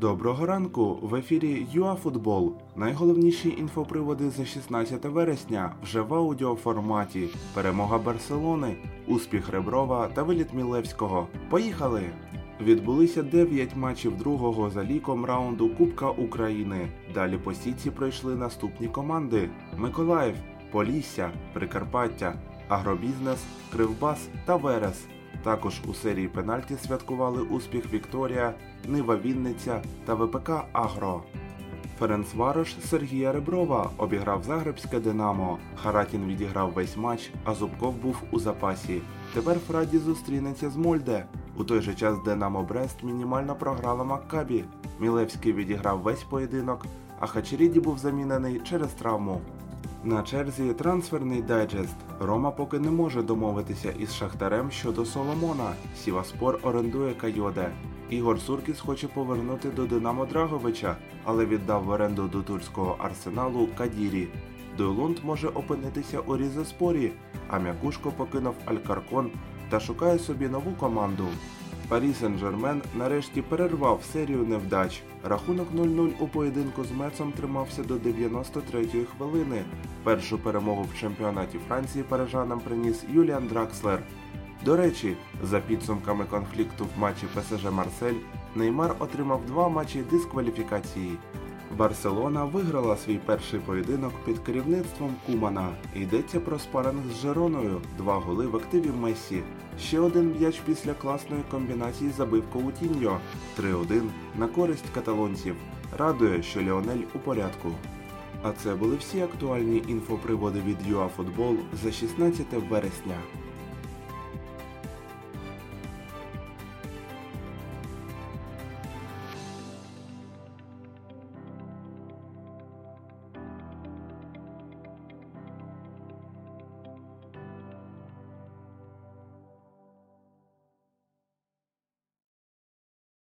Доброго ранку! В ефірі ЮАФутбол. Найголовніші інфоприводи за 16 вересня вже в аудіоформаті. Перемога Барселони, успіх Реброва та виліт Мілевського. Поїхали! Відбулися 9 матчів другого за ліком раунду Кубка України. Далі по сітці пройшли наступні команди: Миколаїв, Полісся, Прикарпаття, Агробізнес, Кривбас та Верес. Також у серії пенальті святкували успіх Вікторія, Нива Вінниця та ВПК Агро. Ференцварош Сергія Реброва обіграв Загребське Динамо. Харатін відіграв весь матч, а Зубков був у запасі. Тепер Фраді зустрінеться з Мольде. У той же час Динамо Брест мінімально програла Маккабі. Мілевський відіграв весь поєдинок, а Хачеріді був замінений через травму. На черзі трансферний дайджест. Рома поки не може домовитися із Шахтарем щодо Соломона. Сіваспор орендує Кайоде. Ігор Суркіс хоче повернути до Динамо Драговича, але віддав в оренду до турського арсеналу Кадірі. Дуйлунд може опинитися у Різеспорі, а Мякушко покинув Алькаркон та шукає собі нову команду. Парі Сен-Жермен нарешті перервав серію невдач. Рахунок 0-0 у поєдинку з Мецом тримався до 93-ї хвилини. Першу перемогу в чемпіонаті Франції парижанам приніс Юліан Дракслер. До речі, за підсумками конфлікту в матчі ПСЖ Марсель, Неймар отримав два матчі дискваліфікації. Барселона виграла свій перший поєдинок під керівництвом Кумана. Йдеться про спаринг з Жероною, два голи в активі Мессі. Ще один м'яч після класної комбінації забив Коутіньо 3-1 на користь каталонців. Радує, що Леонель у порядку. А це були всі актуальні інфоприводи від ЮАФутбол за 16 вересня.